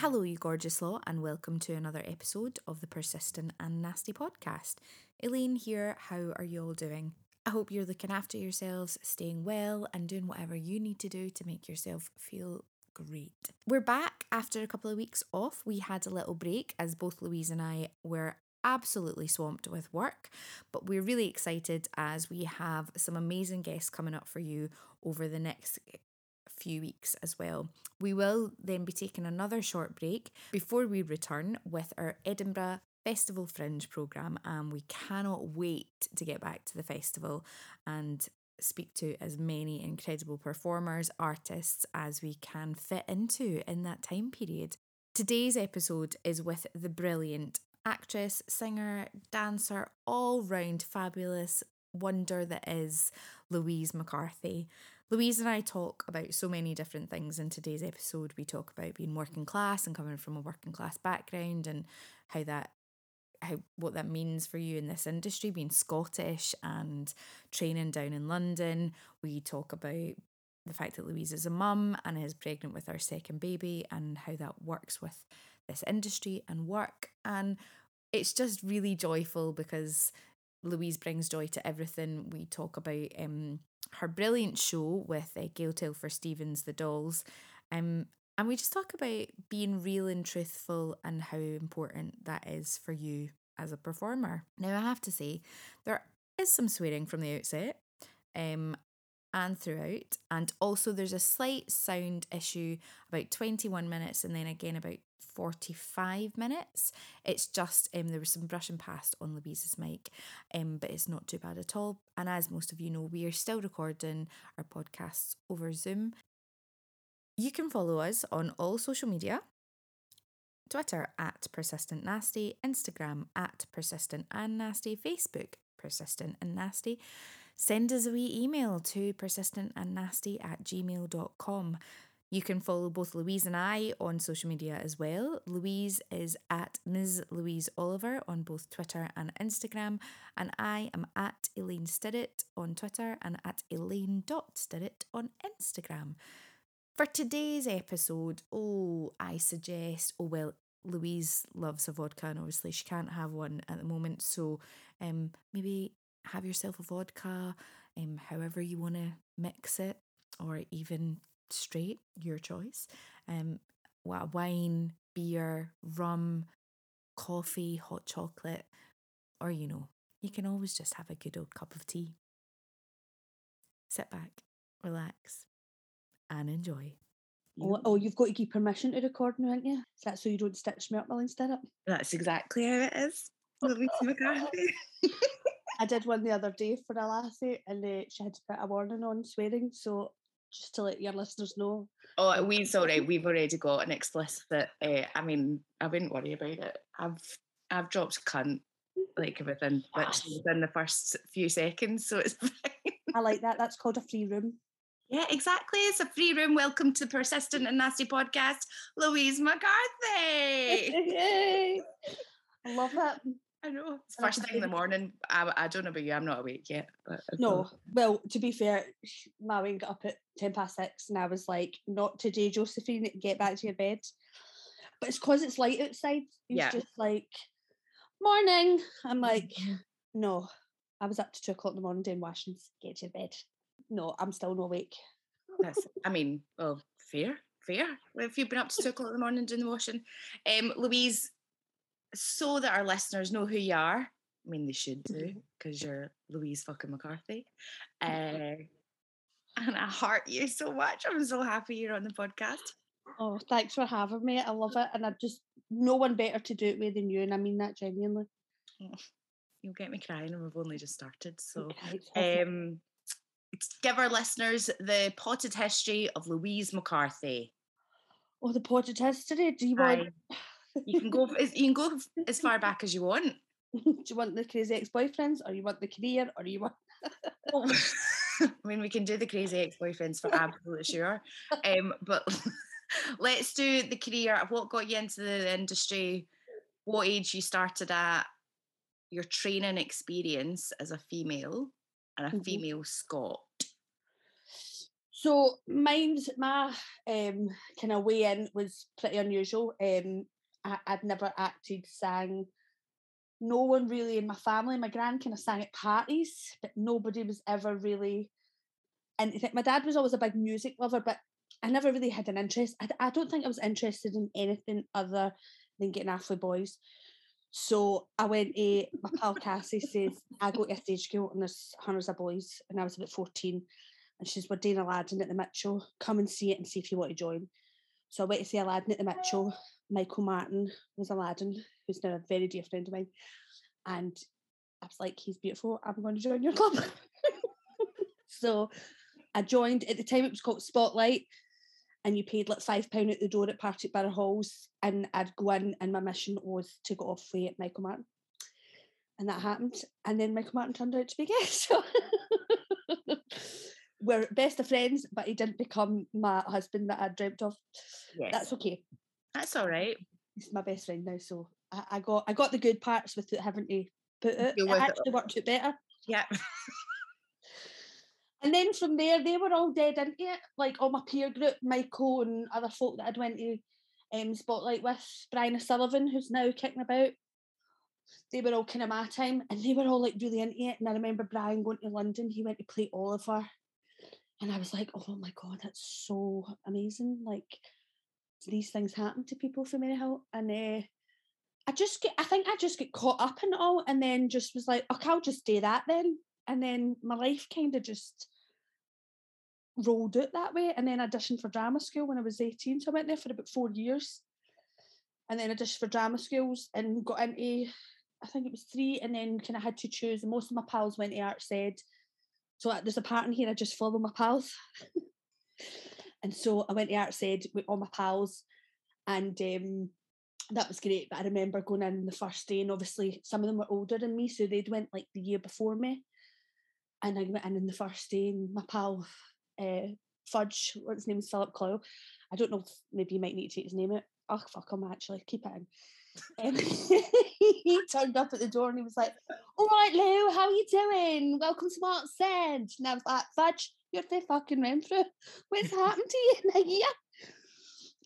Hello, you gorgeous lot, and welcome to another episode of the Persistent and Nasty podcast. Elaine here. How are you all doing? I hope you're looking after yourselves, staying well, and doing whatever you need to do to make yourself feel great. We're back after a couple of weeks off. We had a little break as both Louise and I were absolutely swamped with work, but we're really excited as we have some amazing guests coming up for you over the next few weeks as well. We will then be taking another short break before we return with our Edinburgh Festival Fringe programme, and we cannot wait to get back to the festival and speak to as many incredible performers, artists as we can fit into in that time period. Today's episode is with the brilliant actress, singer, dancer, all round fabulous wonder that is Louise McCarthy. Louise and I talk about so many different things in today's episode. We talk about being working class and coming from a working class background and how that how what that means for you in this industry, being Scottish and training down in London. We talk about the fact that Louise is a mum and is pregnant with our second baby and how that works with this industry and work. And it's just really joyful because Louise brings joy to everything. We talk about um, her brilliant show with uh, Gail Telfer Stevens, The Dolls. Um, and we just talk about being real and truthful and how important that is for you as a performer. Now, I have to say, there is some swearing from the outset. Um, and throughout. And also, there's a slight sound issue about 21 minutes and then again about 45 minutes. It's just um, there was some brushing past on Louise's mic, um, but it's not too bad at all. And as most of you know, we are still recording our podcasts over Zoom. You can follow us on all social media. Twitter at Persistent Nasty, Instagram at Persistent and Nasty, Facebook Persistent and Nasty. Send us a wee email to persistentandnasty at gmail.com. You can follow both Louise and I on social media as well. Louise is at Ms. Louise Oliver on both Twitter and Instagram, and I am at Elaine Stirrett on Twitter and at Elaine.Stirrett on Instagram. For today's episode, oh, I suggest, oh, well, Louise loves a vodka, and obviously she can't have one at the moment, so um, maybe have yourself a vodka, um, however you want to mix it, or even straight, your choice. Um, wine, beer, rum, coffee, hot chocolate, or you know, you can always just have a good old cup of tea. Sit back, relax, and enjoy. Oh, oh, you've got to give permission to record now, aren't you? Is that so you don't stitch me up while I instead up? That's exactly how it is. Louise McCarthy. I did one the other day for a lassie and uh, she had to put a warning on swearing. So just to let your listeners know. Oh, we sorry, we've already got an explicit. Uh, I mean, I wouldn't worry about it. I've I've dropped cunt like within literally within the first few seconds, so it's fine. I like that. That's called a free room. Yeah, exactly. It's a free room. Welcome to Persistent and Nasty Podcast, Louise McCarthy. I love it. I know. First thing in the morning. I, I don't know about you. I'm not awake yet. But no. Well, to be fair, my wing got up at 10 past six and I was like, not today, Josephine, get back to your bed. But it's because it's light outside. It's yeah. just like, morning. I'm like, mm-hmm. no. I was up to two o'clock in the morning doing washing. Get to your bed. No, I'm still not awake. That's, I mean, well, fair, fair. If you've been up to two o'clock in the morning doing the washing. Um, Louise, so that our listeners know who you are. I mean, they should do because mm-hmm. you're Louise fucking McCarthy. Uh, and I heart you so much. I'm so happy you're on the podcast. Oh, thanks for having me. I love it. And I just, no one better to do it with than you. And I mean that genuinely. Oh, you'll get me crying and we've only just started. So, um, give our listeners the potted history of Louise McCarthy. Oh, the potted history. Do you want? You can go. You can go as far back as you want. Do you want the crazy ex-boyfriends, or you want the career, or you want? I mean, we can do the crazy ex-boyfriends for absolutely sure. Um, but let's do the career. What got you into the industry? What age you started at? Your training experience as a female and a mm-hmm. female Scot. So mine's my um, kind of way in was pretty unusual. Um, I, would never acted, sang. No one really in my family. My grand kind of sang at parties, but nobody was ever really. And my dad was always a big music lover, but I never really had an interest. I, I don't think I was interested in anything other than getting with boys. So I went to my pal Cassie says I go to a stage school and there's hundreds of boys, and I was about fourteen and she's we're doing Aladdin at the Mitchell. Come and see it and see if you want to join. So I went to see Aladdin at the Mitchell. Michael Martin was Aladdin, who's now a very dear friend of mine. And I was like, he's beautiful. I'm going to join your club. so I joined. At the time, it was called Spotlight, and you paid like five pound at the door at Partick Burgh Halls, and I'd go in, and my mission was to go off with Michael Martin, and that happened. And then Michael Martin turned out to be gay. So we're best of friends, but he didn't become my husband that I dreamt of. Yes. That's okay. That's all right. He's my best friend now, so I, I got I got the good parts without having to put it. It actually it. worked out better. Yeah. and then from there, they were all dead into it. Like all my peer group, Michael and other folk that I'd went to um, Spotlight with, Brian O'Sullivan, who's now kicking about. They were all kind of my time, and they were all like really into it. And I remember Brian going to London. He went to play Oliver and I was like, oh my God, that's so amazing. Like these things happen to people for Maryhill. And uh, I just get, I think I just get caught up in it all and then just was like, okay, I'll just do that then. And then my life kind of just rolled out that way. And then auditioned for drama school when I was 18. So I went there for about four years. And then auditioned for drama schools and got into, I think it was three, and then kind of had to choose. And most of my pals went to Arts Ed so there's a pattern here I just follow my pals. and so I went to Arts Ed with all my pals and um, that was great. But I remember going in the first day and obviously some of them were older than me, so they'd went like the year before me. And I went in in the first day and my pal uh, Fudge, what's his name is Philip Clow. I don't know maybe you might need to take his name out. Oh fuck him actually, keep it in. Um, he turned up at the door and he was like, All right, Lou, how are you doing? Welcome to Mark Send. And I was like, Fudge, you're the fucking Renfrew. What's happened to you in a year?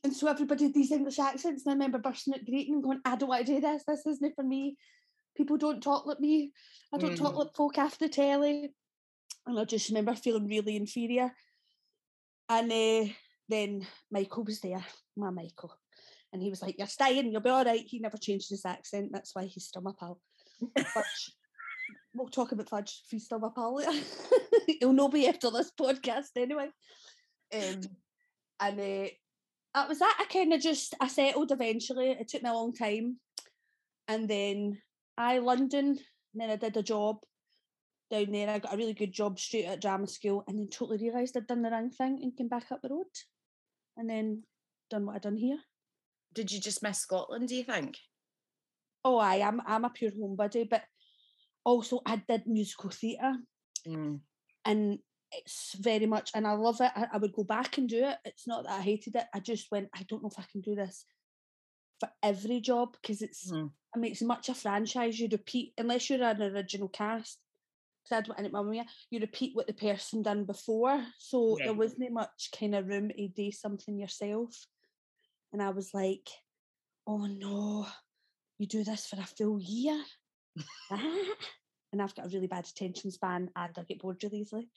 And so everybody did these English accents. And I remember bursting out greeting and going, I don't want to do this. This isn't for me. People don't talk like me. I don't mm. talk like folk after the telly. And I just remember feeling really inferior. And uh, then Michael was there, my Michael. And he was like, You're staying, you'll be all right. He never changed his accent. That's why he's still my pal. Fudge. We'll talk about Fudge still my pal later. He'll know me after this podcast anyway. Um, and uh, that was that. I kind of just, I settled eventually. It took me a long time. And then I London, and then I did a job down there. I got a really good job straight at drama school and then totally realised I'd done the wrong thing and came back up the road and then done what I'd done here did you just miss Scotland? Do you think? Oh, I am. I'm a pure homebody, but also I did musical theatre, mm. and it's very much, and I love it. I, I, would go back and do it. It's not that I hated it. I just went. I don't know if I can do this for every job because it's. Mm. I mean, it's much a franchise. You repeat unless you're an original cast. Because Mamma Mia, you repeat what the person done before, so yeah. there wasn't much kind of room to do something yourself. And I was like, oh no, you do this for a full year? and I've got a really bad attention span and I get bored really easily.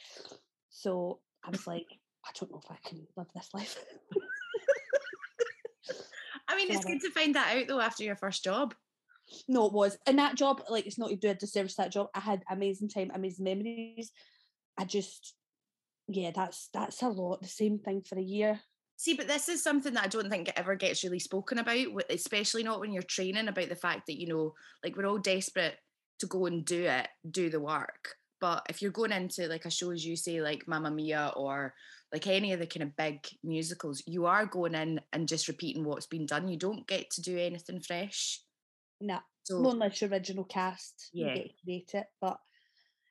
So I was like, I don't know if I can live this life. I mean, it's good to find that out though after your first job. No, it was. And that job, like, it's not to do a disservice to that job. I had amazing time, amazing memories. I just, yeah, that's that's a lot. The same thing for a year. See, but this is something that I don't think it ever gets really spoken about, especially not when you're training about the fact that, you know, like we're all desperate to go and do it, do the work. but if you're going into like a show as you say like Mamma Mia or like any of the kind of big musicals, you are going in and just repeating what's been done. You don't get to do anything fresh. No, so, not unless original cast. Yeah. You get to create it, but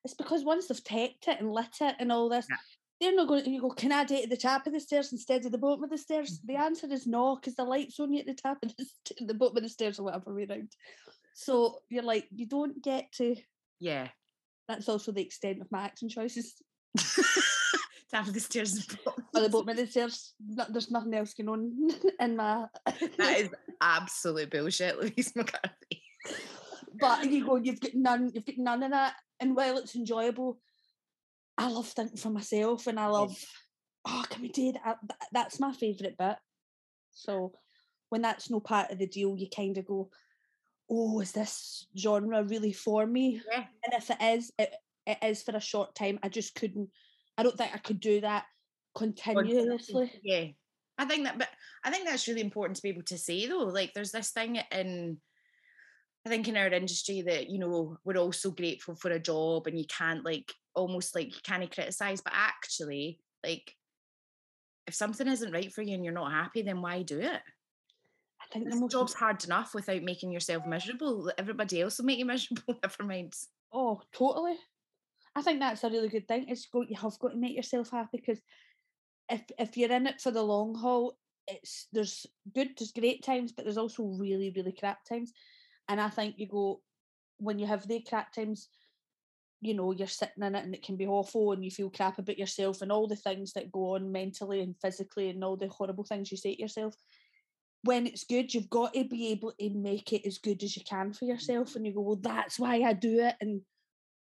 it's because once they've taped it and lit it and all this, yeah. They're not going. To, you go, can I date at the top of the stairs instead of the bottom of the stairs? The mm-hmm. answer is no, because the light's only at the top of the, the bottom of the stairs or whatever way around. So you're like, you don't get to. Yeah. That's also the extent of my acting choices. top of the stairs. or the bottom of the stairs. there's nothing else going on in my. that is absolute bullshit, Louise McCarthy. but you go, you've got none. You've got none of that. And while it's enjoyable, I love thinking for myself, and I love. Oh, can we do that? That's my favourite bit. So when that's no part of the deal, you kind of go, oh, is this genre really for me? Yeah. And if it is, it, it is for a short time. I just couldn't, I don't think I could do that continuously. Yeah. I think that, but I think that's really important to be able to say though. Like there's this thing in, I think in our industry that, you know, we're all so grateful for a job and you can't like, almost like you can't criticize, but actually, like, if something isn't right for you and you're not happy, then why do it? I think the job's hard enough without making yourself miserable. Everybody else will make you miserable. Never mind. Oh, totally. I think that's a really good thing. It's got you have got to make yourself happy because if if you're in it for the long haul, it's there's good, there's great times, but there's also really really crap times. And I think you go when you have the crap times, you know, you're sitting in it and it can be awful and you feel crap about yourself and all the things that go on mentally and physically and all the horrible things you say to yourself when it's good, you've got to be able to make it as good as you can for yourself. And you go, well, that's why I do it. And,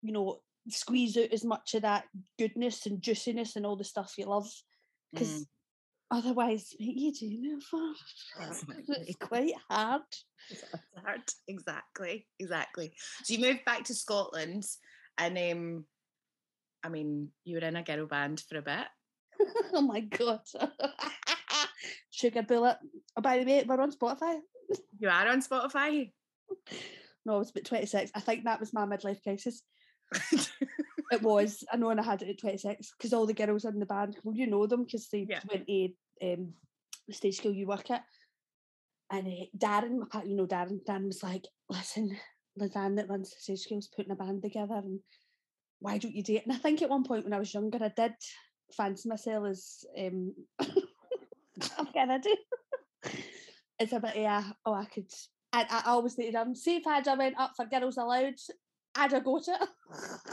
you know, squeeze out as much of that goodness and juiciness and all the stuff you love. Because mm. Otherwise, you do it for it's quite hard. It's hard. Exactly. Exactly. So you moved back to Scotland and um I mean, you were in a girl band for a bit. oh my god. Sugar Bullet. Oh, by the way, we're on Spotify. You are on Spotify? No, I was about 26. I think that was my midlife crisis. It was. I know, and I had it at 26 because all the girls in the band, well, you know them because they yeah. went to um, the stage school you work at. And uh, Darren, my part, you know Darren, Darren was like, listen, Lizanne that runs the stage school's putting a band together and why don't you do it? And I think at one point when I was younger, I did fancy myself as um, I'm gonna do. it's a bit yeah. Oh, I could. I, I always think um, see if I'd went up for Girls Aloud, I'd have got it.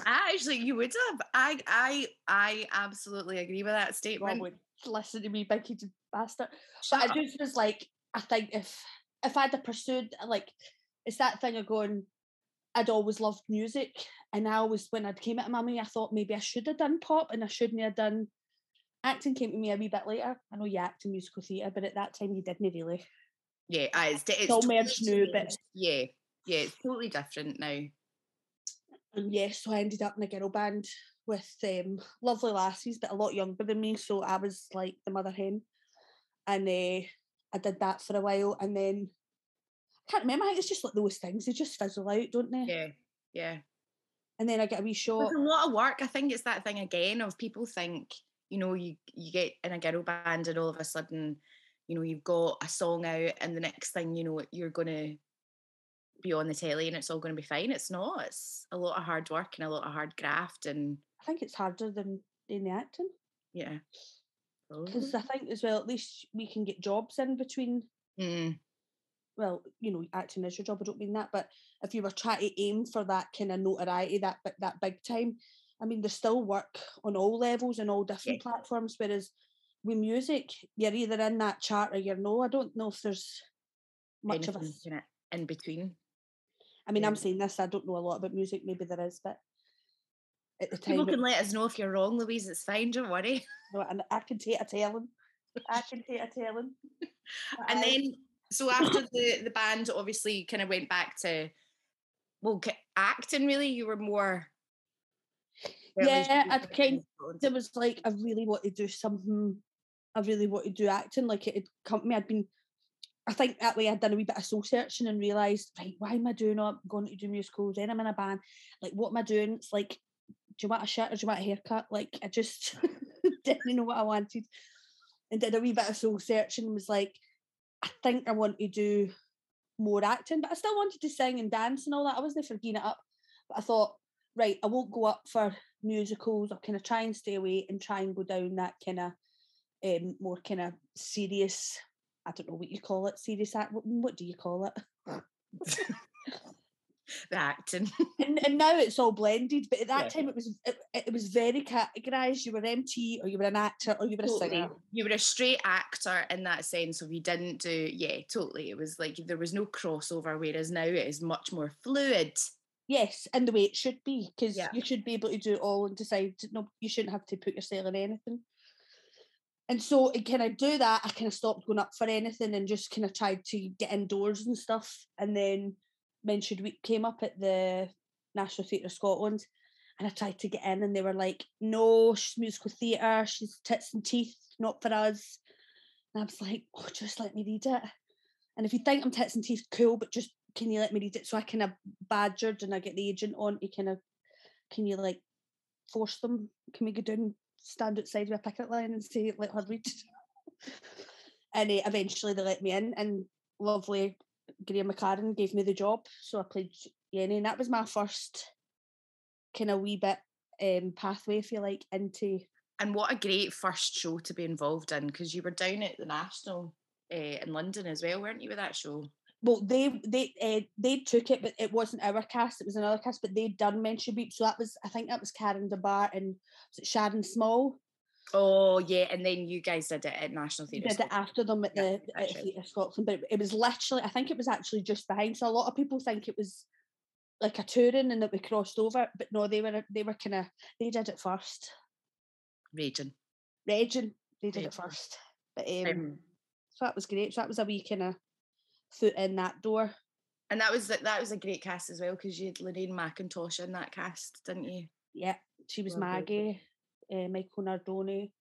Actually, you would have. I I I absolutely agree with that statement. Well, listen to me, big bastard. Shut but up. I just was like, I think if if I'd have pursued like, it's that thing of going. I'd always loved music, and I always when I'd came at mummy, I thought maybe I should have done pop, and I shouldn't have done acting came to me a wee bit later. I know you act in musical theatre, but at that time you didn't really. Yeah, it's, it's, it's all totally merged new, but yeah, yeah, it's totally different now. And yes, so I ended up in a girl band with um, lovely lassies, but a lot younger than me. So I was like the mother hen, and uh, I did that for a while, and then I can't remember. I think it's just like those things; they just fizzle out, don't they? Yeah, yeah. And then I get a wee shot. It's a lot of work. I think it's that thing again of people think you know you you get in a girl band and all of a sudden you know you've got a song out and the next thing you know you're going to be on the telly and it's all going to be fine it's not it's a lot of hard work and a lot of hard graft and i think it's harder than in the acting yeah because i think as well at least we can get jobs in between mm. well you know acting is your job i don't mean that but if you were trying to aim for that kind of notoriety that that big time I mean, there's still work on all levels and all different yeah. platforms. Whereas with music, you're either in that chart or you're no. I don't know if there's much Anything of a in between. I mean, yeah. I'm saying this. I don't know a lot about music. Maybe there is, but at the time, people can let us know if you're wrong, Louise. It's fine. Don't worry. No, and I can take a telling. I can take a telling. and then, so after the the band, obviously, kind of went back to well, acting. Really, you were more yeah, I kind there was like I really want to do something. Hmm, I really want to do acting. Like it had come to me. I'd been, I think that way I'd done a wee bit of soul searching and realised, right, why am I doing? I'm going to do musicals. Then I'm in a band. Like, what am I doing? It's like do you want a shirt or do you want a haircut? Like I just didn't know what I wanted. And did a wee bit of soul searching and was like, I think I want to do more acting, but I still wanted to sing and dance and all that. I wasn't forgetting it up. But I thought, right, I won't go up for musicals. I'll kind of try and stay away and try and go down that kind of um, more kind of serious, I don't know what you call it, serious act. What, do you call it? the acting. and, and now it's all blended, but at that yeah. time it was it, it, was very categorized. You were MT or you were an actor or you were totally. a singer. You were a straight actor in that sense. If you didn't do, yeah, totally. It was like there was no crossover, whereas now it is much more fluid. Yes, and the way it should be, because yeah. you should be able to do it all and decide. No, you shouldn't have to put yourself in anything. And so, uh, can I do that? I kind of stopped going up for anything and just kind of tried to get indoors and stuff. And then Men Should Weep came up at the National Theatre of Scotland and I tried to get in and they were like, no, she's musical theatre, she's tits and teeth, not for us. And I was like, oh, just let me read it. And if you think I'm tits and teeth, cool, but just can you let me read it? So I kind of badgered and I get the agent on to kind of, can you like force them? Can we go down, stand outside with a picket line and say, let her read? and uh, eventually they let me in and lovely Graham McLaren gave me the job, so I played Jenny, and that was my first kind of wee bit um, pathway, if you like, into. And what a great first show to be involved in, because you were down at the National uh, in London as well, weren't you, with that show? Well, they they uh, they took it, but it wasn't our cast; it was another cast. But they'd done Men Should Weep, so that was I think that was Karen Dunbar and Sharon Small. Oh yeah, and then you guys did it at National Theatre. Did it after them at the yeah, at Theatre Scotland, but it was literally I think it was actually just behind. So a lot of people think it was like a touring and that we crossed over, but no, they were they were kind of they did it first. Raging. Raging, they did Raging. it first. But um, um, so that was great. So that was a week kind of foot in that door. And that was that was a great cast as well because you had Lorraine McIntosh in that cast, didn't you? Yeah, she was Maggie uh, Michael Nardone,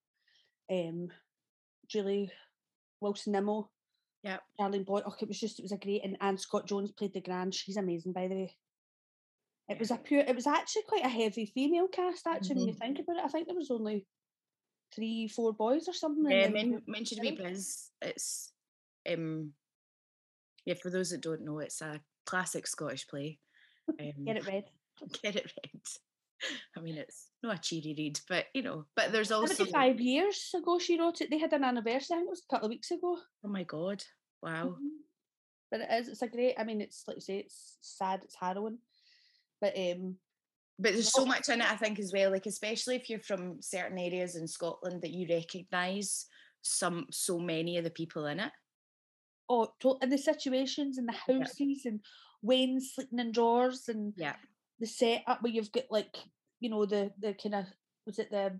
um, Julie Wilson Nimmo, yeah, Darlene Boyd. Oh, it was just it was a great and Anne Scott Jones played the grand. She's amazing, by the way. It was a pure. It was actually quite a heavy female cast. Actually, mm-hmm. when you mm-hmm. think about it, I think there was only three, four boys or something. Yeah, men, mentioned me because it's um yeah. For those that don't know, it's a classic Scottish play. Um, get it read. Get it read. I mean, it's not a cheery read, but you know, but there's also 75 years ago she wrote it. They had an anniversary, I think it was a couple of weeks ago. Oh my god. Wow. Mm-hmm. But it is, it's a great I mean, it's like you say, it's sad, it's harrowing. But um but there's so much in it, I think, as well. Like, especially if you're from certain areas in Scotland that you recognise some so many of the people in it. Oh, and the situations and the houses yeah. and Wayne sleeping in drawers and yeah the setup where you've got like you know the the kind of was it the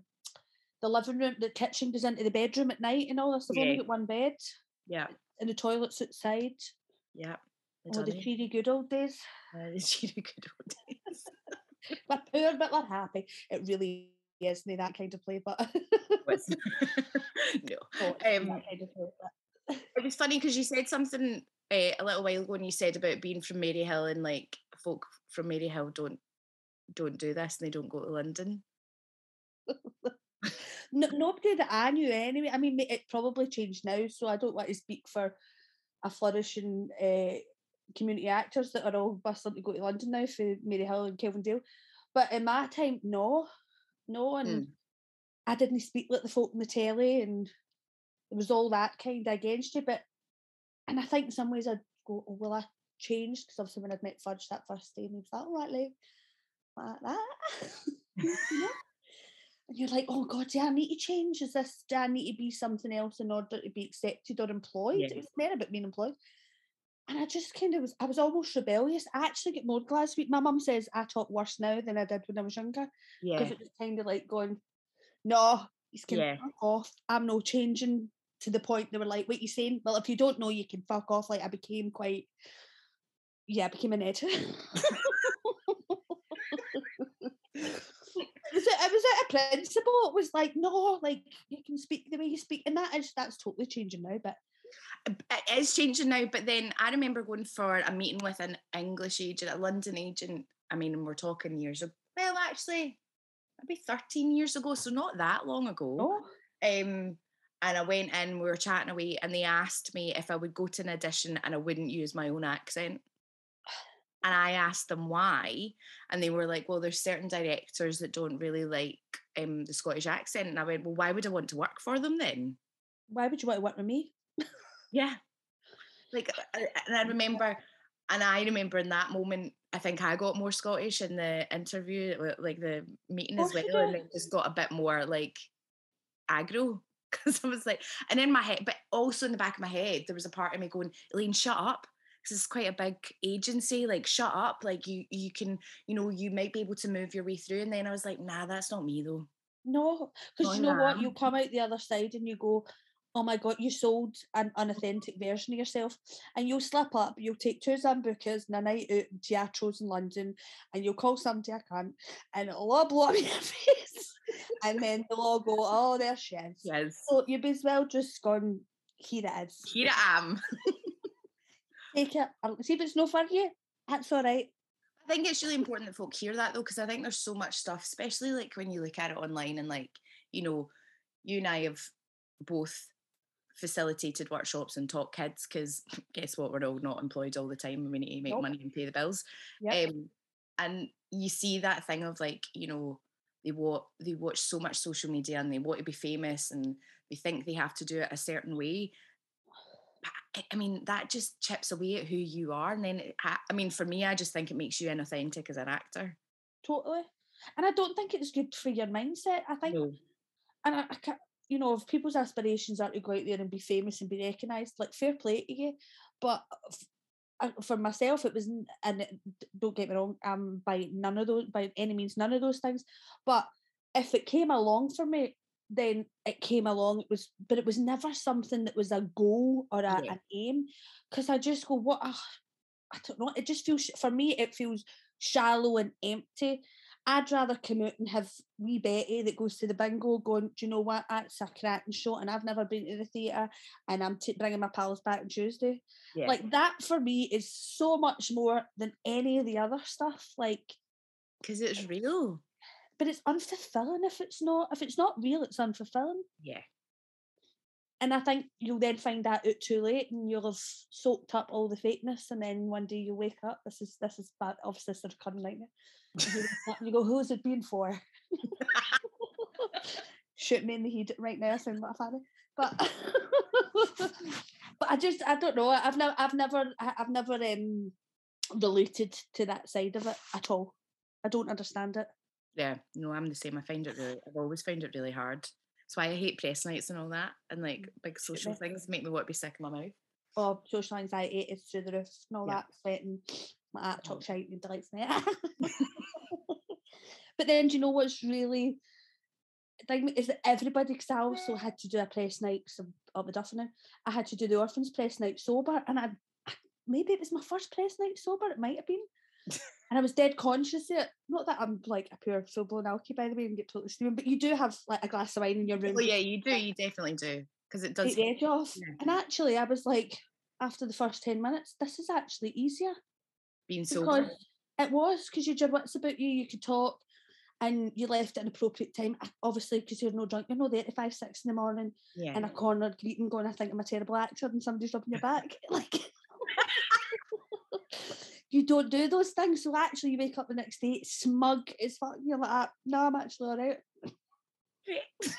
the living room, the kitchen goes into the bedroom at night and all this. They've yeah. only got one bed. Yeah. And the toilet's outside. Yeah. Oh, the cheery good old days. Uh, the cheery good old days. we're poor, but we're happy. It really isn't that kind of play, but no. Oh, um, kind of play, but... it was funny because you said something uh, a little while ago, and you said about being from Maryhill and like folk from Maryhill don't don't do this and they don't go to London. no, nobody that I knew anyway. I mean, it probably changed now, so I don't want to speak for a flourishing uh, community actors that are all bustling to go to London now for Maryhill and Kelvindale. But in my time, no, no, and mm. I didn't speak like the folk in the telly, and it was all that kind of against you. But and I think in some ways I'd go, oh, will I change? Because obviously when I'd met Fudge that first day, and he was like, all right, Liv, like that. And you're like, oh God, do I need to change? Is this, do I need to be something else in order to be accepted or employed? Yeah. It was about being employed. And I just kind of was, I was almost rebellious. I actually get more last week. My mum says I talk worse now than I did when I was younger. Yeah. Because it was kind of like going, no, he's to yeah. fuck off. I'm no changing to the point they were like, what you saying? Well, if you don't know, you can fuck off. Like I became quite, yeah, I became an editor. was it, was it a principle? It was like, no, like you can speak the way you speak, and that is that's totally changing now. But it is changing now. But then I remember going for a meeting with an English agent, a London agent. I mean, we're talking years. Of, well, actually, maybe 13 years ago, so not that long ago. Oh. Um, and I went in, we were chatting away, and they asked me if I would go to an audition and I wouldn't use my own accent. And I asked them why, and they were like, "Well, there's certain directors that don't really like um, the Scottish accent." And I went, "Well, why would I want to work for them then?" Why would you want to work with me? yeah, like, and I remember, and I remember in that moment, I think I got more Scottish in the interview, like the meeting as well, and it just got a bit more like aggro because I was like, and in my head, but also in the back of my head, there was a part of me going, Elaine, shut up. Because it's quite a big agency, like shut up. Like you you can, you know, you might be able to move your way through. And then I was like, nah, that's not me though. No, because you know what? You come out the other side and you go, oh my god, you sold an unauthentic version of yourself, and you'll slip up. You'll take two Sambucas and a night out in Teatros in London, and you'll call somebody a cunt, and it'll all blow up in your face, and then they'll all go, oh, there she is. Yes. So you'd be as well just gone. Here it is. Here I am. Take it. See if it's no for you. That's all right. I think it's really important that folk hear that though, because I think there's so much stuff, especially like when you look at it online and like, you know, you and I have both facilitated workshops and taught kids because guess what we're all not employed all the time and we need to make nope. money and pay the bills yep. um, and you see that thing of like you know they watch they watch so much social media and they want to be famous and they think they have to do it a certain way I mean, that just chips away at who you are. And then, it, I mean, for me, I just think it makes you inauthentic as an actor. Totally. And I don't think it's good for your mindset. I think, no. and I, I, you know, if people's aspirations are to go out there and be famous and be recognised, like fair play to you. But for myself, it was, and don't get me wrong, I'm by none of those, by any means, none of those things. But if it came along for me, then it came along. It was, but it was never something that was a goal or a, yeah. an aim. Because I just go, what? Uh, I don't know. It just feels for me. It feels shallow and empty. I'd rather come out and have wee Betty that goes to the bingo going, do you know what, that's a cracking show and I've never been to the theatre and I'm t- bringing my pals back on Tuesday. Yeah. Like that for me is so much more than any of the other stuff. Like, because it's eh real. But it's unfulfilling if it's not. If it's not real, it's unfulfilling. Yeah. And I think you'll then find that out too late, and you'll have soaked up all the fakeness, and then one day you wake up. This is this is bad. Obviously, this is a recurring nightmare you go, who's it been for? Shoot me in the head right now, sound like a father. But but I just I don't know. I've never I've never I've never um related to that side of it at all. I don't understand it. Yeah, no, I'm the same. I find it really I've always found it really hard. That's why I hate press nights and all that and like mm, big social things make me want to be sick in my mouth. Oh, social anxiety is through the roof and all yeah. that, sweating, my art talk shite and delights me. But then, do you know what's really thing is that everybody, because I also had to do a press night of the Dufferin. I had to do the Orphans press night sober, and I, maybe it was my first press night sober. It might have been, and I was dead conscious of it. Not that I'm like a pure full blown alky, by the way, and get totally steaming, but you do have like a glass of wine in your oh, room. Oh yeah, you do. You definitely do because it does take the edge off. Yeah. And actually, I was like, after the first ten minutes, this is actually easier. Being sober. It was because you had wits about you. You could talk and you left at an appropriate time, obviously because you're no drunk, you're not there at five, six in the morning yeah. in a corner greeting going, I think I'm a terrible actor and somebody's rubbing your back. Like you don't do those things. So actually you wake up the next day smug as fuck. You're like, ah, no, I'm actually all right.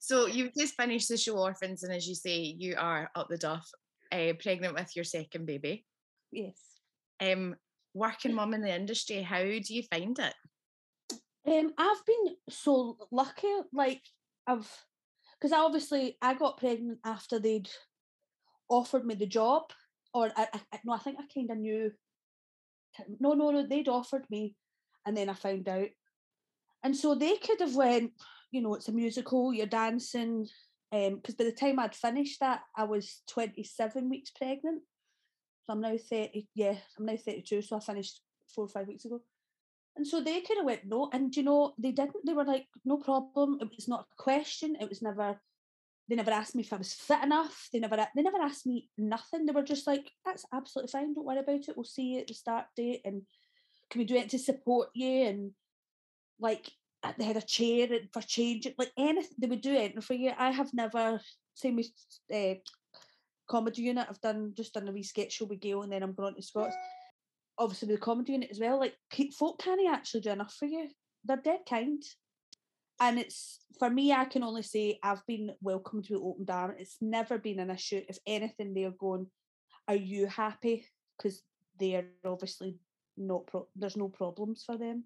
so you've just finished the show Orphans and as you say, you are up the duff, uh, pregnant with your second baby. Yes. Um, working mum in the industry, how do you find it? Um, I've been so lucky. Like I've, because I obviously I got pregnant after they'd offered me the job, or I, I no, I think I kind of knew. No, no, no, they'd offered me, and then I found out, and so they could have went. You know, it's a musical. You're dancing. Um, because by the time I'd finished that, I was 27 weeks pregnant. So I'm now 30. Yeah, I'm now 32. So I finished four or five weeks ago. And so they kind of went, no. And you know, they didn't. They were like, no problem. It was not a question. It was never, they never asked me if I was fit enough. They never they never asked me nothing. They were just like, that's absolutely fine. Don't worry about it. We'll see you at the start date. And can we do it to support you? And like, they had a chair for change, like anything they would do anything for you. I have never same with uh, comedy unit. I've done just done a wee sketch show with Gail, and then I'm going on to Scots. Obviously, with the comedy unit as well. Like folk can't actually do enough for you. They're dead kind, and it's for me. I can only say I've been welcomed with open arms. It's never been an issue. If anything, they're going, "Are you happy?" Because they are obviously not. Pro- there's no problems for them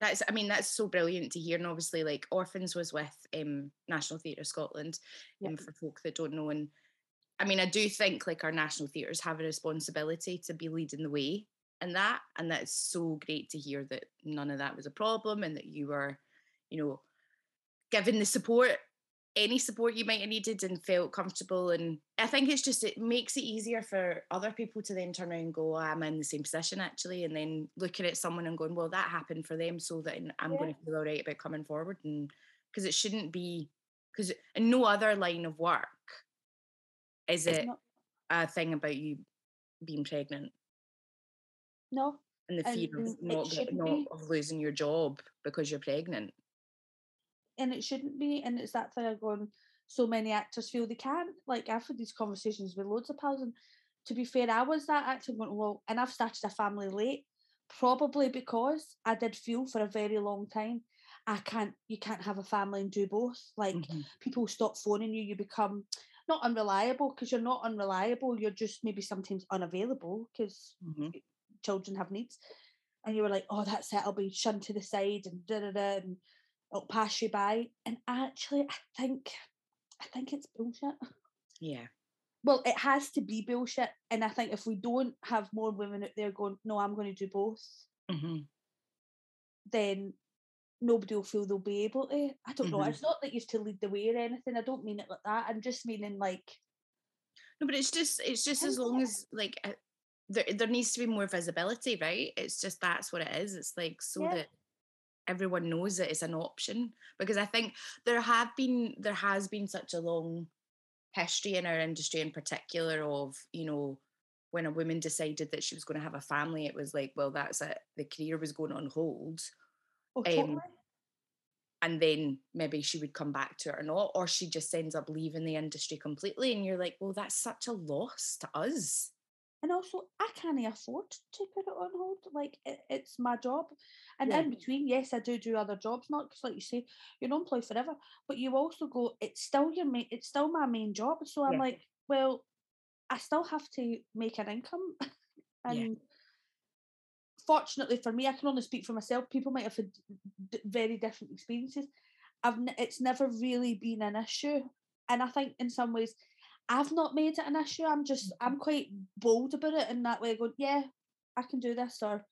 that's i mean that's so brilliant to hear and obviously like orphans was with um national theatre scotland um, for folk that don't know and i mean i do think like our national theatres have a responsibility to be leading the way and that and that's so great to hear that none of that was a problem and that you were you know given the support any support you might have needed and felt comfortable. And I think it's just, it makes it easier for other people to then turn around and go, oh, I'm in the same position actually. And then looking at someone and going, well, that happened for them. So that I'm yeah. going to feel all right about coming forward. And because it shouldn't be, because in no other line of work is it's it not, a thing about you being pregnant. No. And the fear of not, not of losing your job because you're pregnant and it shouldn't be. And it's that thing of going, so many actors feel they can't. Like I've had these conversations with loads of pals, and to be fair, I was that actor going, well, and I've started a family late, probably because I did feel for a very long time. I can't, you can't have a family and do both. Like mm-hmm. people stop phoning you, you become not unreliable because you're not unreliable. You're just maybe sometimes unavailable because mm-hmm. children have needs. And you were like, oh, that's it. I'll be shunned to the side and da da da. And it'll pass you by. And actually, I think, I think it's bullshit. Yeah. Well, it has to be bullshit. And I think if we don't have more women out there going, no, I'm going to do both, mm-hmm. then nobody will feel they'll be able to. I don't mm-hmm. know. It's not that you have to lead the way or anything. I don't mean it like that. I'm just meaning like. No, but it's just it's just as long as like uh, there there needs to be more visibility, right? It's just that's what it is. It's like so yeah. that everyone knows that it is an option because I think there have been there has been such a long history in our industry in particular of you know when a woman decided that she was going to have a family it was like well that's it the career was going on hold oh, totally. um, and then maybe she would come back to it or not or she just ends up leaving the industry completely and you're like well that's such a loss to us and also I can't afford to put it on hold. Like it, it's my job, and yeah. in between, yes, I do do other jobs. Not because, like you say, you're not employed forever, but you also go. It's still your main. It's still my main job. So I'm yeah. like, well, I still have to make an income, and. Yeah. Fortunately for me, I can only speak for myself. People might have had d- very different experiences. I've n- it's never really been an issue, and I think in some ways I've not made it an issue. I'm just mm-hmm. I'm quite bold about it in that way. Going, yeah, I can do this, or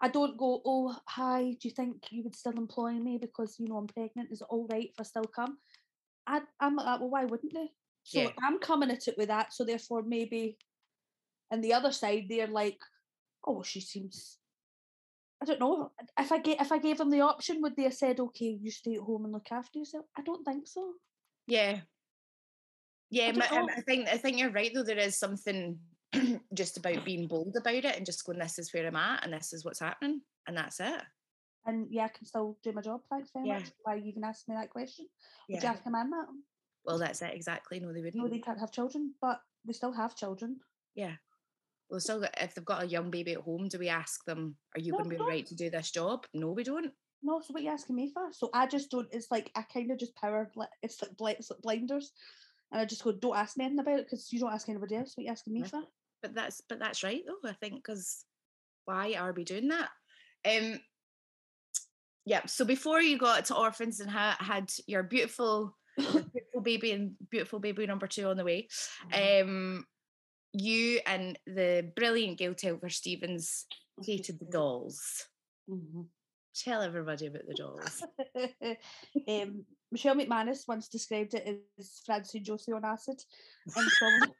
I don't go, oh hi, do you think you would still employ me because you know I'm pregnant? Is it all right if I still come? I, I'm like, well, why wouldn't they? So yeah. I'm coming at it with that. So therefore, maybe, and the other side, they're like, oh, well, she seems. I don't know if I get if I gave them the option, would they have said, "Okay, you stay at home and look after yourself"? I don't think so. Yeah, yeah, I, um, I, think I think you're right though. There is something just about being bold about it and just going, "This is where I'm at, and this is what's happening," and that's it. And yeah, I can still do my job. Thanks very yeah. much. Why you even asked me that question? Would yeah. you have command that? Well, that's it exactly. No, they wouldn't. No, they can't have children, but we still have children. Yeah. Well, still, if they've got a young baby at home, do we ask them, "Are you no, going to be no. right to do this job?" No, we don't. No, so what are you asking me for? So I just don't. It's like I kind of just power. It's like, it's like blinders. And I just go, don't ask me anything about it because you don't ask anybody else. What you asking me for? But that's but that's right though. I think because why are we doing that? Um, yeah. So before you got to orphans and ha- had your beautiful, beautiful baby and beautiful baby number two on the way, mm-hmm. um, you and the brilliant Gail Telfer Stevens hated the dolls. Mm-hmm. Tell everybody about the dolls. um, Michelle McManus once described it as Francie and Josie on acid. And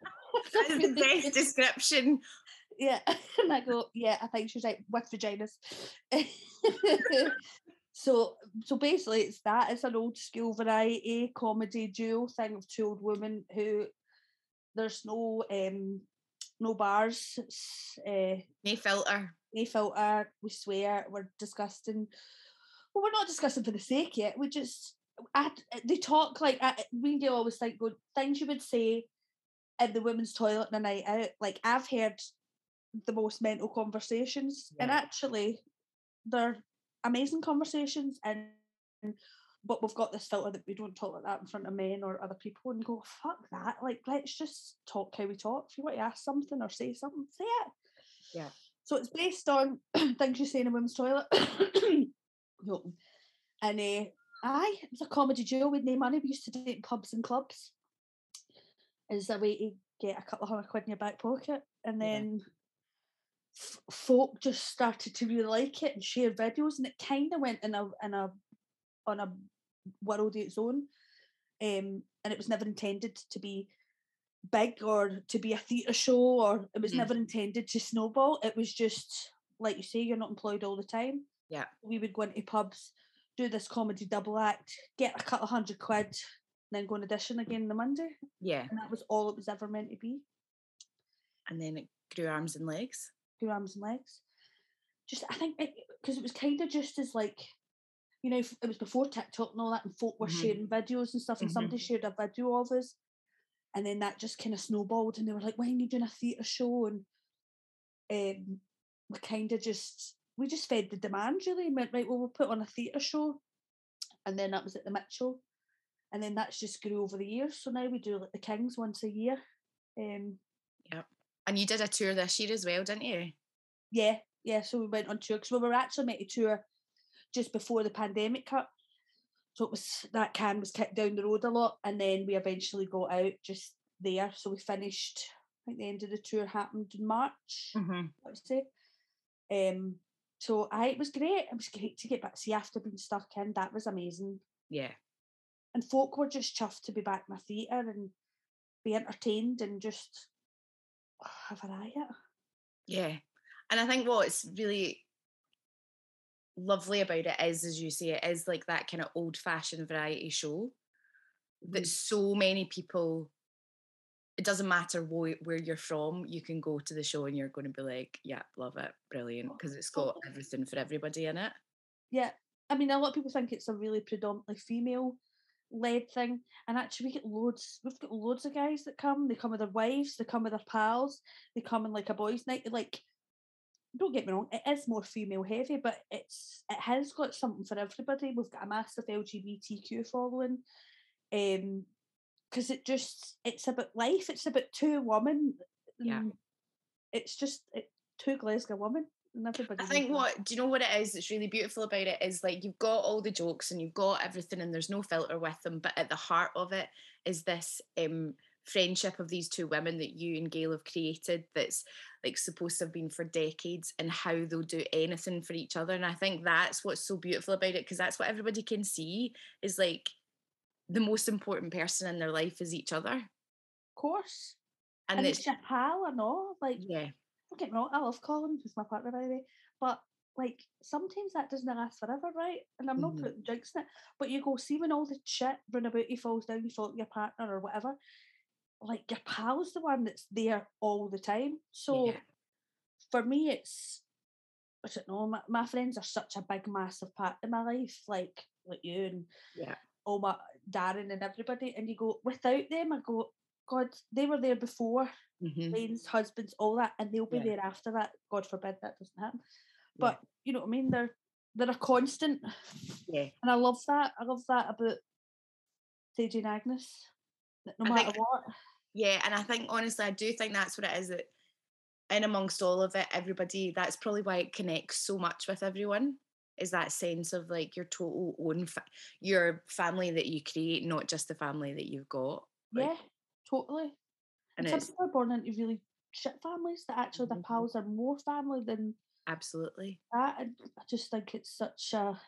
That's the best description. Yeah, and I go, yeah, I think she's right with vaginas. so, so basically, it's that. It's an old school variety comedy duo thing of two old women who there's no um no bars. uh, no filter. No filter. We swear. We're disgusting well, we're not discussing for the sake yet. We just I, they talk like I, me and Gail always think good things you would say in the women's toilet on a night out. Like I've heard the most mental conversations, yeah. and actually, they're amazing conversations. And but we've got this filter that we don't talk like that in front of men or other people, and go fuck that. Like let's just talk how we talk. If you want to ask something or say something, say it. Yeah. So it's based on things you say in a women's toilet. And uh, aye, it was a comedy duo with no money. We used to do it in pubs and clubs. As a way to get a couple of hundred quid in your back pocket. And then yeah. f- folk just started to really like it and share videos and it kind of went in a in a on a world of its own. Um, and it was never intended to be big or to be a theatre show or it was mm. never intended to snowball. It was just like you say, you're not employed all the time. Yeah. We would go into pubs, do this comedy double act, get a couple hundred quid, then go on audition again the Monday. Yeah. And that was all it was ever meant to be. And then it grew arms and legs. Grew arms and legs. Just I think because it, it, was kind of just as like you know, it was before TikTok and all that, and folk were mm-hmm. sharing videos and stuff, and mm-hmm. somebody shared a video of us, and then that just kind of snowballed and they were like when are you doing a theatre show and um, we kind of just we just fed the demand really and went right well we'll put on a theatre show and then that was at the Mitchell and then that's just grew over the years so now we do like the Kings once a year um, yeah and you did a tour this year as well didn't you yeah yeah so we went on tour because we were actually meant to tour just before the pandemic cut so it was that can was kicked down the road a lot, and then we eventually got out just there. So we finished. I think the end of the tour happened in March. Mm-hmm. I would say. Um. So I it was great. It was great to get back. See, after being stuck in, that was amazing. Yeah. And folk were just chuffed to be back in the theatre and be entertained and just have a riot. Yeah. And I think what's really lovely about it is, as you say, it is like that kind of old fashioned variety show that mm. so many people, it doesn't matter wh- where you're from, you can go to the show and you're going to be like, yeah, love it, brilliant, because it's got everything for everybody in it. Yeah. I mean, a lot of people think it's a really predominantly female led thing. And actually, we get loads, we've got loads of guys that come. They come with their wives, they come with their pals, they come in like a boys' night. Like, don't get me wrong, it is more female heavy, but it's it has got something for everybody. We've got a massive LGBTQ following. Um because it just it's about life, it's about two women. Yeah. It's just it, two Glasgow women. And everybody I think what do you know what it is that's really beautiful about it is like you've got all the jokes and you've got everything and there's no filter with them, but at the heart of it is this um friendship of these two women that you and Gail have created that's like supposed to have been for decades and how they'll do anything for each other. And I think that's what's so beautiful about it because that's what everybody can see is like the most important person in their life is each other. Of course. And, and it's, it's your pal and all. Like yeah. Don't get me wrong, I love Colin, who's my partner by the way. But like sometimes that doesn't last forever, right? And I'm not mm-hmm. putting drinks in it. But you go see when all the shit run about you falls down, you fall your partner or whatever like your pal's the one that's there all the time. So yeah. for me, it's I don't know. My, my friends are such a big, massive part of my life, like like you and yeah, all my Darren and everybody. And you go without them, I go, God, they were there before. mm husbands, all that, and they'll be yeah. there after that. God forbid that doesn't happen. But yeah. you know what I mean? They're they're a constant. Yeah. And I love that. I love that about Sadie and Agnes no matter think, what. Yeah, and I think honestly, I do think that's what it is that in amongst all of it, everybody, that's probably why it connects so much with everyone is that sense of like your total own fa- your family that you create not just the family that you've got like, yeah totally and, and some people are born into really shit families that actually mm-hmm. their pals are more family than absolutely that and i just think it's such a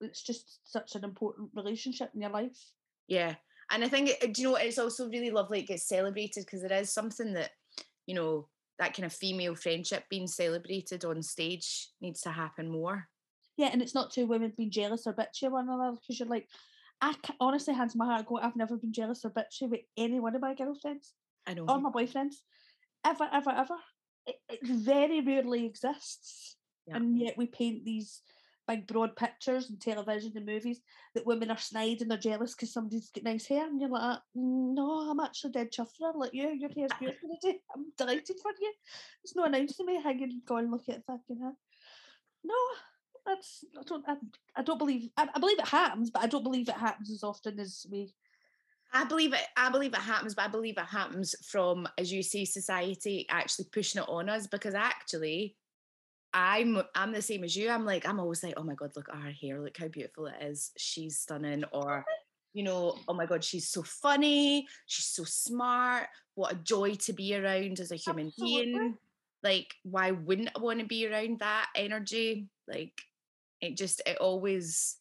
it's just such an important relationship in your life yeah and I think, do you know? It's also really lovely it gets celebrated because it is something that, you know, that kind of female friendship being celebrated on stage needs to happen more. Yeah, and it's not two women being jealous or bitchy of one another because you're like, I honestly, hands my heart, go, I've never been jealous or bitchy with any one of my girlfriends. I know. Or my boyfriends. Ever, ever, ever. It, it very rarely exists. Yeah. And yet we paint these big broad pictures and television and movies that women are snide and they're jealous because somebody's got nice hair and you're like, mm, no, I'm actually dead chuffed for like you. Your hair's beautiful today. I'm delighted for you. It's not nice to me hanging going look at fucking hair. No, that's I don't I, I don't believe I, I believe it happens, but I don't believe it happens as often as we I believe it. I believe it happens, but I believe it happens from, as you say, society actually pushing it on us. Because actually, I'm I'm the same as you. I'm like I'm always like, oh my god, look at her hair, look how beautiful it is. She's stunning. Or, you know, oh my god, she's so funny. She's so smart. What a joy to be around as a human Absolutely. being. Like, why wouldn't I want to be around that energy? Like, it just it always,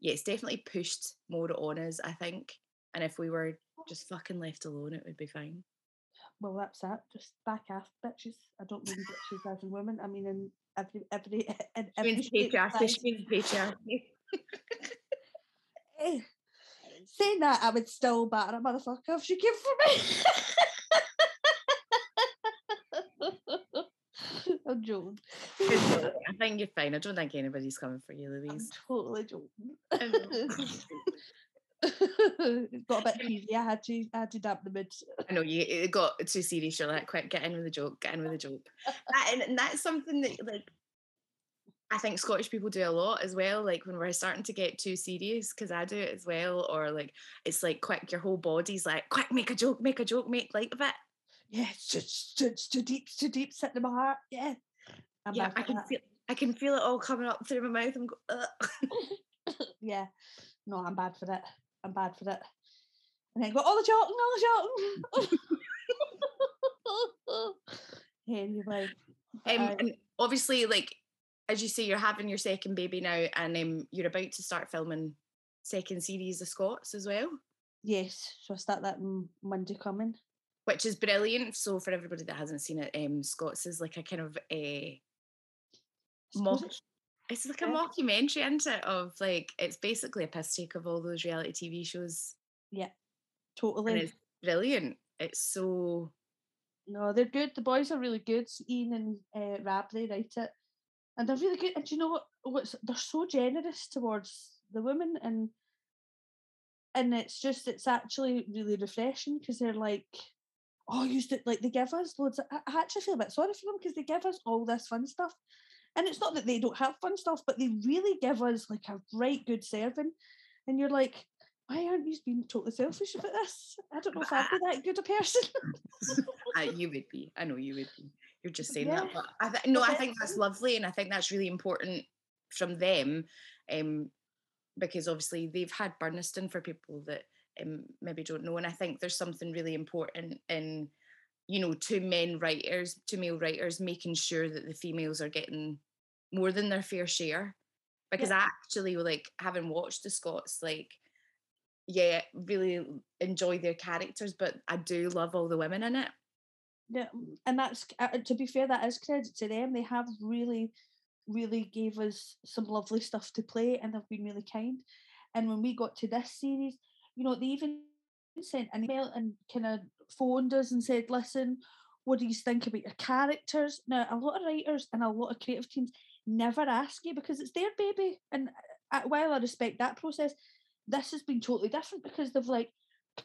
yeah, it's definitely pushed more on us. I think. And if we were just fucking left alone, it would be fine. Well, that's that. Just back off, bitches. I don't mean bitches as in women. I mean in every every in every patriarchy. She means patriarchy. Eh, saying that, I would still batter a motherfucker if she came for me. I'm joking. I think you're fine. I don't think anybody's coming for you, Louise. I'm totally joking. it got a bit easy. I had to, I had to damp the mood. I know you. It got too serious. You're like, quick, get in with the joke. Get in with the joke. that, and, and that's something that, like, I think Scottish people do a lot as well. Like when we're starting to get too serious, because I do it as well. Or like it's like quick, your whole body's like, quick, make a joke, make a joke, make light of it. Yeah, it's just it's too deep, it's too deep, sitting in my heart. Yeah. I'm yeah, I can that. feel I can feel it all coming up through my mouth. I'm go, yeah. No, I'm bad for it. I'm bad for it. And then go, all the Charlton, all the Charlton. anyway. Um, uh, and obviously, like, as you say, you're having your second baby now and um, you're about to start filming second series of Scots as well. Yes, so I start that Monday coming. Which is brilliant. So for everybody that hasn't seen it, um, Scots is like a kind of a mock it's like a mockumentary, isn't it? Of like it's basically a piss take of all those reality TV shows. Yeah, totally. And it's brilliant. It's so. No, they're good. The boys are really good. Ian and uh, Rab, they write it, and they're really good. And you know what? What's they're so generous towards the women, and and it's just it's actually really refreshing because they're like, oh, used it like they give us loads. Of, I actually feel a bit sorry for them because they give us all this fun stuff, and it's not that they don't have fun stuff, but they really give us like a right good serving. And you're like, why aren't you being totally selfish about this? I don't know if I'd be that good a person. uh, you would be. I know you would be. You're just saying yeah. that. But I th- no, I think that's lovely. And I think that's really important from them. Um, because obviously they've had Burnistoun for people that um, maybe don't know. And I think there's something really important in you know, two men writers, two male writers, making sure that the females are getting more than their fair share. Because yeah. I actually like having watched the Scots, like, yeah, really enjoy their characters, but I do love all the women in it. Yeah, and that's uh, to be fair, that is credit to them. They have really, really gave us some lovely stuff to play, and they've been really kind. And when we got to this series, you know, they even sent an email and kind of phoned us and said, listen, what do you think about your characters? Now, a lot of writers and a lot of creative teams never ask you because it's their baby. And uh, while I respect that process, this has been totally different because they've like,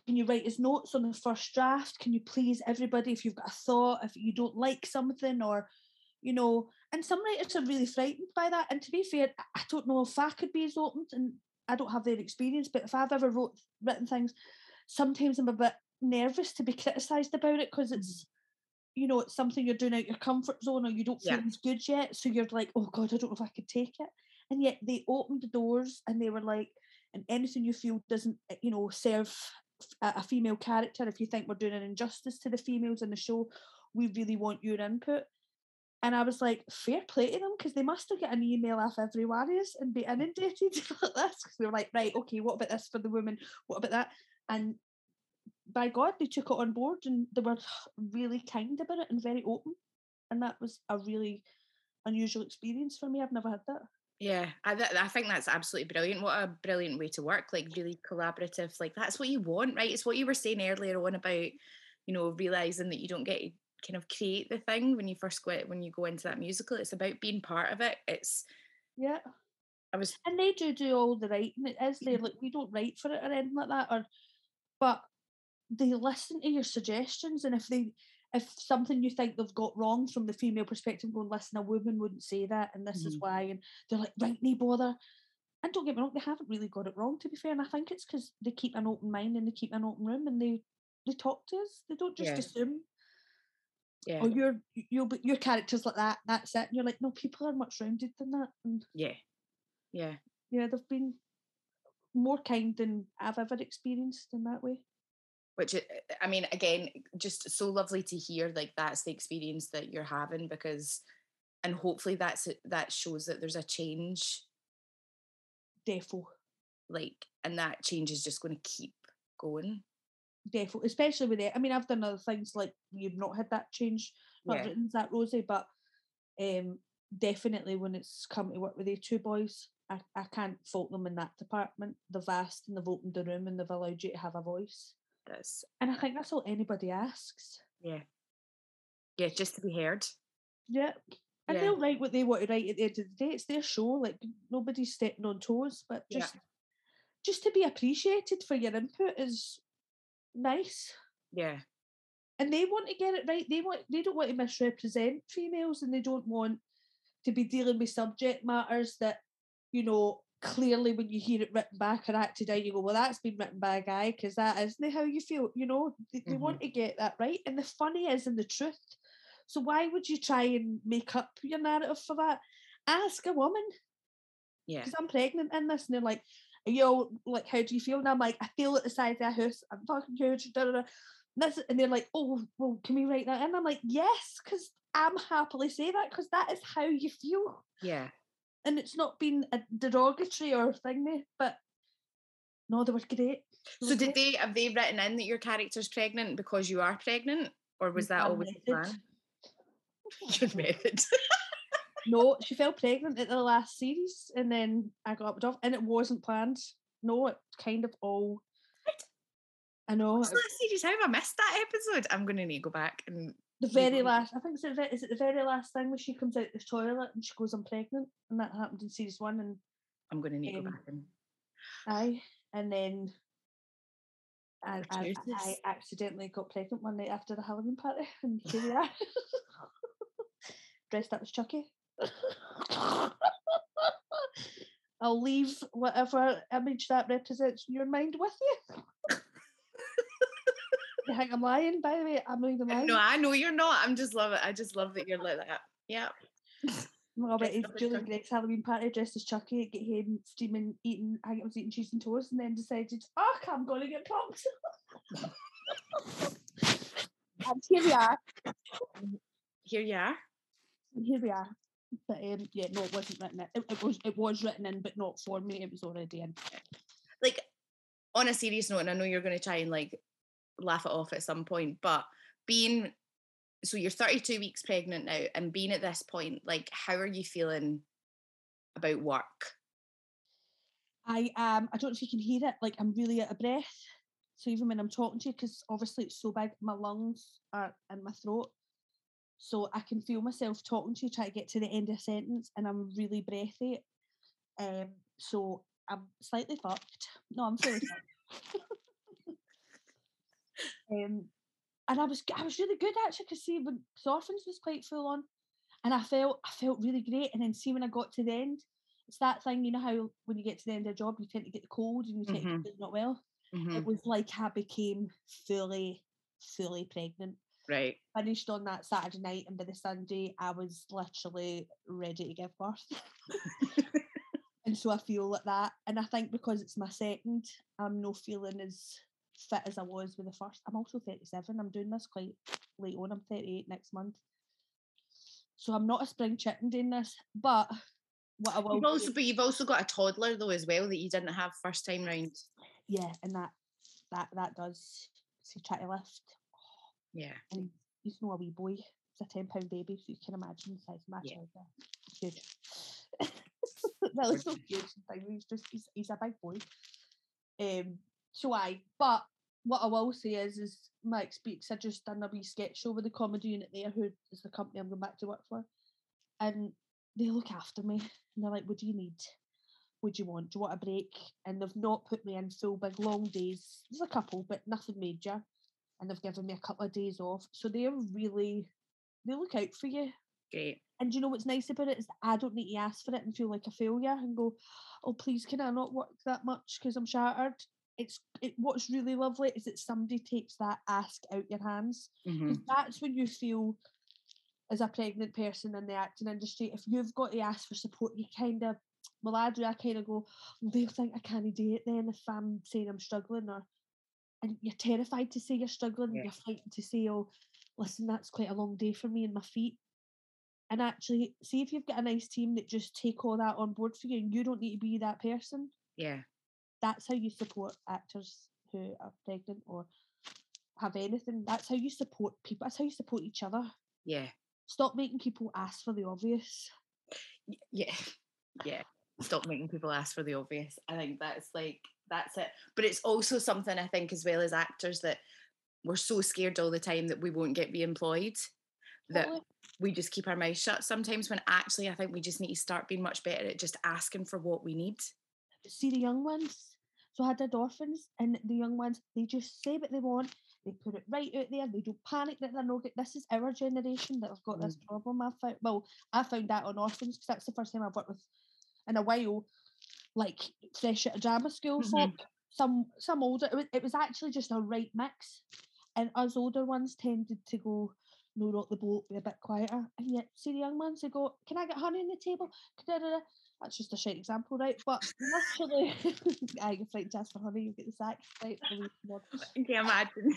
can you write his notes on the first draft? Can you please everybody if you've got a thought, if you don't like something, or you know, and some writers are really frightened by that. And to be fair, I don't know if I could be as open, and I don't have their experience, but if I've ever wrote written things, sometimes I'm a bit nervous to be criticised about it because it's mm-hmm. You know it's something you're doing out your comfort zone or you don't feel yeah. as good yet so you're like oh god i don't know if i could take it and yet they opened the doors and they were like and anything you feel doesn't eh, you know serve a, a female character if you think we're doing an injustice to the females in the show we really want your input and I was like, fair play to them because they must have got an email off every Warriors and be inundated like this. Because they were like, right, okay, what about this for the women? What about that? And by God, they took it on board and they were really kind about it and very open. And that was a really unusual experience for me. I've never had that. Yeah, I, th- I think that's absolutely brilliant. What a brilliant way to work, like really collaborative. Like that's what you want, right? It's what you were saying earlier on about, you know, realizing that you don't get to kind of create the thing when you first go when you go into that musical. It's about being part of it. It's yeah, I was, and they do do all the writing. It is mm-hmm. there. Like we don't write for it or anything like that. Or, but they listen to your suggestions, and if they if something you think they've got wrong from the female perspective, going listen, a woman wouldn't say that, and this mm-hmm. is why, and they're like, right, no bother. And don't get me wrong, they haven't really got it wrong, to be fair. And I think it's because they keep an open mind and they keep an open room and they they talk to us. They don't just yeah. assume. Yeah. Oh, your your your characters like that. That's it. And you're like, no, people are much rounded than that. And yeah, yeah, yeah. They've been more kind than I've ever experienced in that way. Which I mean, again, just so lovely to hear. Like that's the experience that you're having because, and hopefully that's that shows that there's a change. Defo. Like, and that change is just going to keep going definitely, especially with it. I mean, I've done other things like you've not had that change, not yeah. written that Rosie, but um, definitely when it's come to work with the two boys, I, I can't fault them in that department. They've asked and they've opened the room and they've allowed you to have a voice. That's and I think that's all anybody asks. Yeah. Yeah, just to be heard. Yeah. And yeah. they'll write what they want to write at the end of the day. It's their show. Like nobody's stepping on toes, but just yeah. just to be appreciated for your input is nice. Yeah. And they want to get it right. They want they don't want to misrepresent females and they don't want to be dealing with subject matters that, you know, clearly when you hear it written back or acted out, you go, well, that's been written by a guy because that isn't how you feel. You know, they, mm-hmm. want to get that right. And the funny is in the truth. So why would you try and make up your narrative for that? Ask a woman. Yeah. Because I'm pregnant in this, and they're like, yo, like, how do you feel? And I'm like, I feel at the size of a house. I'm fucking huge. Da, da, da. And, and they're like, oh, well, can we write that in? I'm like, yes, because I'm happily say that because that is how you feel. Yeah. And it's not been a derogatory or thingy, but no, they were great. They so did they have they written in that your character's pregnant because you are pregnant, or was that always the plan? Your method. no, she fell pregnant at the last series, and then I got up off, and it wasn't planned. No, it kind of all. I know. That series? How have I missed that episode? I'm going to need to go back and. The very last, I think it's the, is it the very last thing where she comes out the toilet and she goes, "I'm pregnant," and that happened in series one. And I'm going to need um, to go back and. Aye, and then I, I, I, accidentally got pregnant one night after the Halloween party, and here we are, dressed up as Chucky. I'll leave whatever image that represents in your mind with you. Think I'm lying, by the way? I'm not even lying. No, I know you're not. I'm just love it. I just love that you're like that. Yeah. Well, but it's Julian Gregg's Halloween party dressed as Chucky, get him steaming, eating, I was eating cheese and toast, and then decided, oh, I'm going to get pumped. and here we are. Here you are. Here we are. But um, yeah, no, it wasn't written in. It, it, was it was written in, but not for me. It was already in. Like on a serious note, and I know you're going to try and like laugh it off at some point, but being so you're 32 weeks pregnant now, and being at this point, like, how are you feeling about work? I um I don't know if you can hear it. Like I'm really out of breath. So even when I'm talking to you, because obviously it's so big, my lungs are in my throat. So I can feel myself talking to you, try to get to the end of a sentence, and I'm really breathy. Um, so I'm slightly fucked. No, I'm fully um, and I was I was really good actually because see when orphans was quite full on, and I felt I felt really great. And then see when I got to the end, it's that thing you know how when you get to the end of a job you tend to get the cold and you tend mm-hmm. to feel not well. Mm-hmm. It was like I became fully fully pregnant. Right. Finished on that Saturday night, and by the Sunday, I was literally ready to give birth. and so I feel like that. And I think because it's my second, I'm no feeling as fit as I was with the first. I'm also 37. I'm doing this quite late on. I'm 38 next month. So I'm not a spring chicken doing this. But what I will you've also, but you've also got a toddler though as well that you didn't have first time round. Yeah, and that that that does see try to lift yeah. And he's no a wee boy. He's a ten pound baby, so you can imagine the size of my yeah. child. Huge. that looks so huge. He's just he's, he's a big boy. Um. So I, but what I will say is, is Mike speaks. I just done a wee sketch show with the comedy unit there, who is the company I'm going back to work for, and they look after me, and they're like, "What do you need?" What do you want? Do you want a break? And they've not put me in full big long days. There's a couple, but nothing major. And they've given me a couple of days off. So they're really they look out for you. Great. And you know what's nice about it is I don't need to ask for it and feel like a failure and go, oh please can I not work that much because I'm shattered. It's it, what's really lovely is that somebody takes that ask out your hands. Mm-hmm. That's when you feel as a pregnant person in the acting industry, if you've got to ask for support, you kind of well, I do. I kind of go, well, they'll think I can't do it then if I'm saying I'm struggling, or and you're terrified to say you're struggling, yeah. you're frightened to say, oh, listen, that's quite a long day for me and my feet. And actually, see if you've got a nice team that just take all that on board for you, and you don't need to be that person. Yeah, that's how you support actors who are pregnant or have anything. That's how you support people. That's how you support each other. Yeah. Stop making people ask for the obvious. Yeah, yeah. Stop making people ask for the obvious. I think that's like that's it. But it's also something I think as well as actors that we're so scared all the time that we won't get re-employed that we just keep our mouth shut sometimes when actually I think we just need to start being much better at just asking for what we need. See the young ones. So I did orphans and the young ones, they just say what they want. They put it right out there. They don't panic that they're not. This is our generation that have got mm. this problem. I found well, I found that on orphans because that's the first time I've worked with in a while, like fresh at a drama school mm-hmm. folk. Some some older. It was, it was actually just a right mix and us older ones tended to go, no, rock the boat, be a bit quieter. And yet, see the young ones they go, can I get honey on the table? That's just a shit example, right? But literally, I frightened to ask for honey, you get the sack. Right? Can you imagine?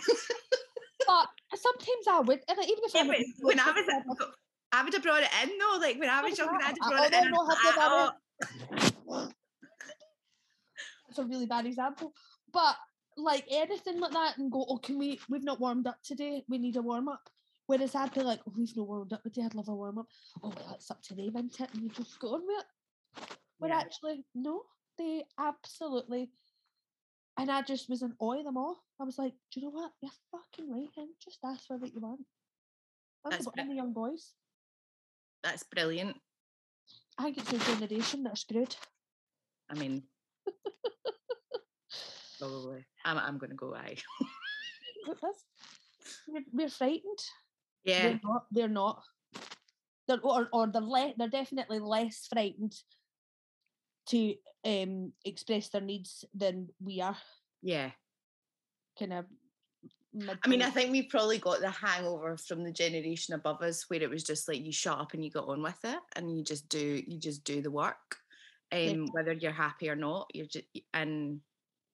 but sometimes I would, and even if yeah, I when I was, I would have brought it in though. Like when I was younger, I'd have brought it in. No, That's a really bad example. But like anything like that and go, oh, can we? We've not warmed up today. We need a warm up. Whereas I'd be like, oh, we've not warmed up today. I'd love a warm up. Oh, well, that's up to them, isn't it? And you just go on with it. But yeah. actually, no, they absolutely. And I just was in awe of them all. I was like, do you know what? You're fucking right, and just ask for what you want. That's, that's what the young boys. That's brilliant. I think it's the generation that are screwed. I mean, probably. I'm, I'm going to go aye. we're, we're frightened. Yeah. They're not. They're not. They're, or, or they're, le- they're definitely less frightened to um, express their needs than we are. Yeah. Kind of. I mean, I think we've probably got the hangover from the generation above us, where it was just like you shut up and you got on with it, and you just do you just do the work, um, yeah. whether you're happy or not. You're just and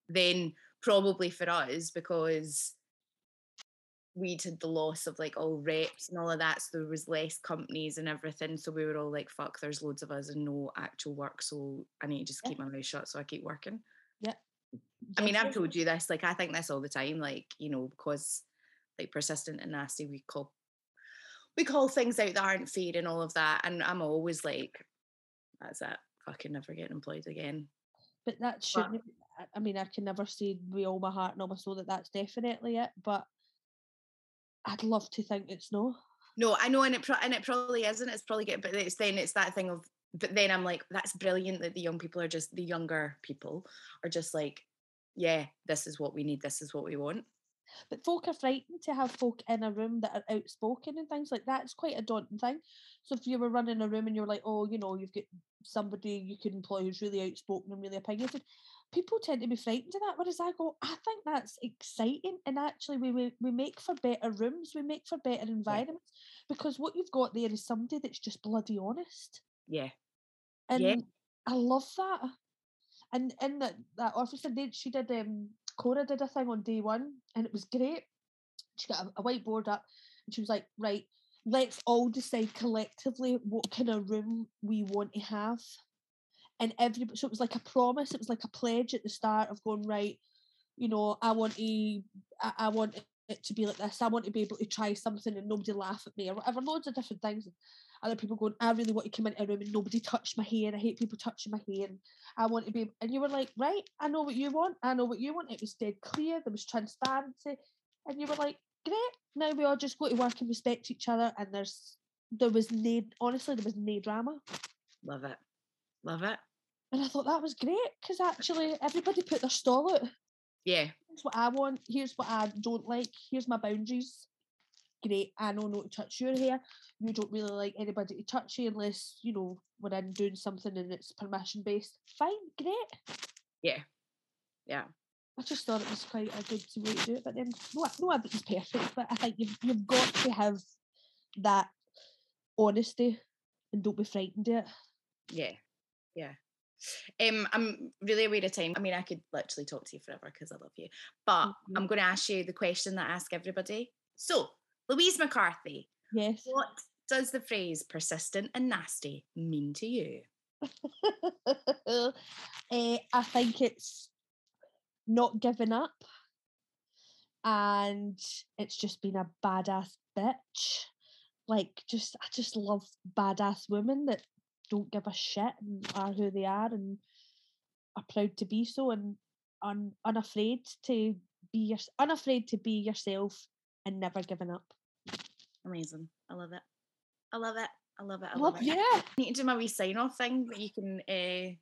then probably for us because we'd had the loss of like all reps and all of that so there was less companies and everything so we were all like fuck there's loads of us and no actual work so i need to just keep my mouth shut so i keep working. Yeah. I mean i've told you this like i think this all the time like you know because like persistent and nasty we call we call things out that aren't fair and all of that and i'm always like that's it fucking never getting employed again. But that shouldn't I mean, I can never say with all my heart and all my soul that that's definitely it, but I'd love to think it's no. No, I know, and it pro- and it probably isn't. It's probably get, but it's then it's that thing of. But then I'm like, that's brilliant that the young people are just the younger people are just like, yeah, this is what we need. This is what we want. But folk are frightened to have folk in a room that are outspoken and things like that. It's quite a daunting thing. So if you were running a room and you're like, oh, you know, you've got somebody you could employ who's really outspoken and really opinionated, people tend to be frightened of that. Whereas I go, I think that's exciting, and actually, we we, we make for better rooms, we make for better environments yeah. because what you've got there is somebody that's just bloody honest. Yeah, and yeah. I love that. And in that that officer did she did um Cora did a thing on day one, and it was great. She got a, a whiteboard up, and she was like, right. Let's all decide collectively what kind of room we want to have and everybody so it was like a promise it was like a pledge at the start of going right you know i want to I, I, want it to be like this. I want to be able to try something and nobody laugh at me or whatever loads of different things. Other people going i really want to come into a room and nobody touch my hair. I hate people touching my hair. And i want to be and you were like right i know what you want. I know what you want. It was dead clear there was transparency and you were like great now we all just go to work and respect each other and there's there was no honestly there was no drama. Love it. Love it And I thought that was great because actually everybody put their stall out. Yeah. Here's what I want. Here's what I don't like. Here's my boundaries. Great. I know not to touch your hair. You don't really like anybody to touch you unless, you know, we're in doing something and it's permission based. Fine, great. Yeah. Yeah. I just thought it was quite a good way to do it. But then no, no everything's perfect, but I think you've you've got to have that honesty and don't be frightened of it. Yeah. Yeah. Um, I'm really aware of time. I mean, I could literally talk to you forever because I love you. But mm-hmm. I'm going to ask you the question that I ask everybody. So, Louise McCarthy. Yes. What does the phrase persistent and nasty mean to you? uh, I think it's not giving up and it's just been a badass bitch. Like, just, I just love badass women that don't give a shit and are who they are and are proud to be so and un, unafraid to be your, unafraid to be yourself and never giving up. Amazing. I love it. I love it. I love it. I love, love it. Yeah. I need to do my wee sign off thing that you can. Uh,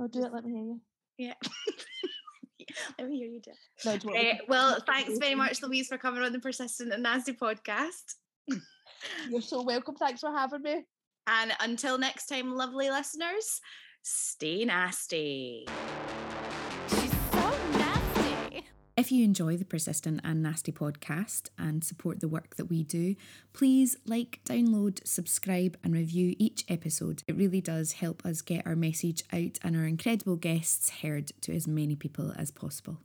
I'll do it. Let me hear you. Yeah. Let me hear you do. No, uh, well, thanks very much, Louise, for coming on the Persistent and Nasty podcast. You're so welcome. Thanks for having me. And until next time, lovely listeners, stay nasty. She's so nasty. If you enjoy the Persistent and Nasty podcast and support the work that we do, please like, download, subscribe, and review each episode. It really does help us get our message out and our incredible guests heard to as many people as possible.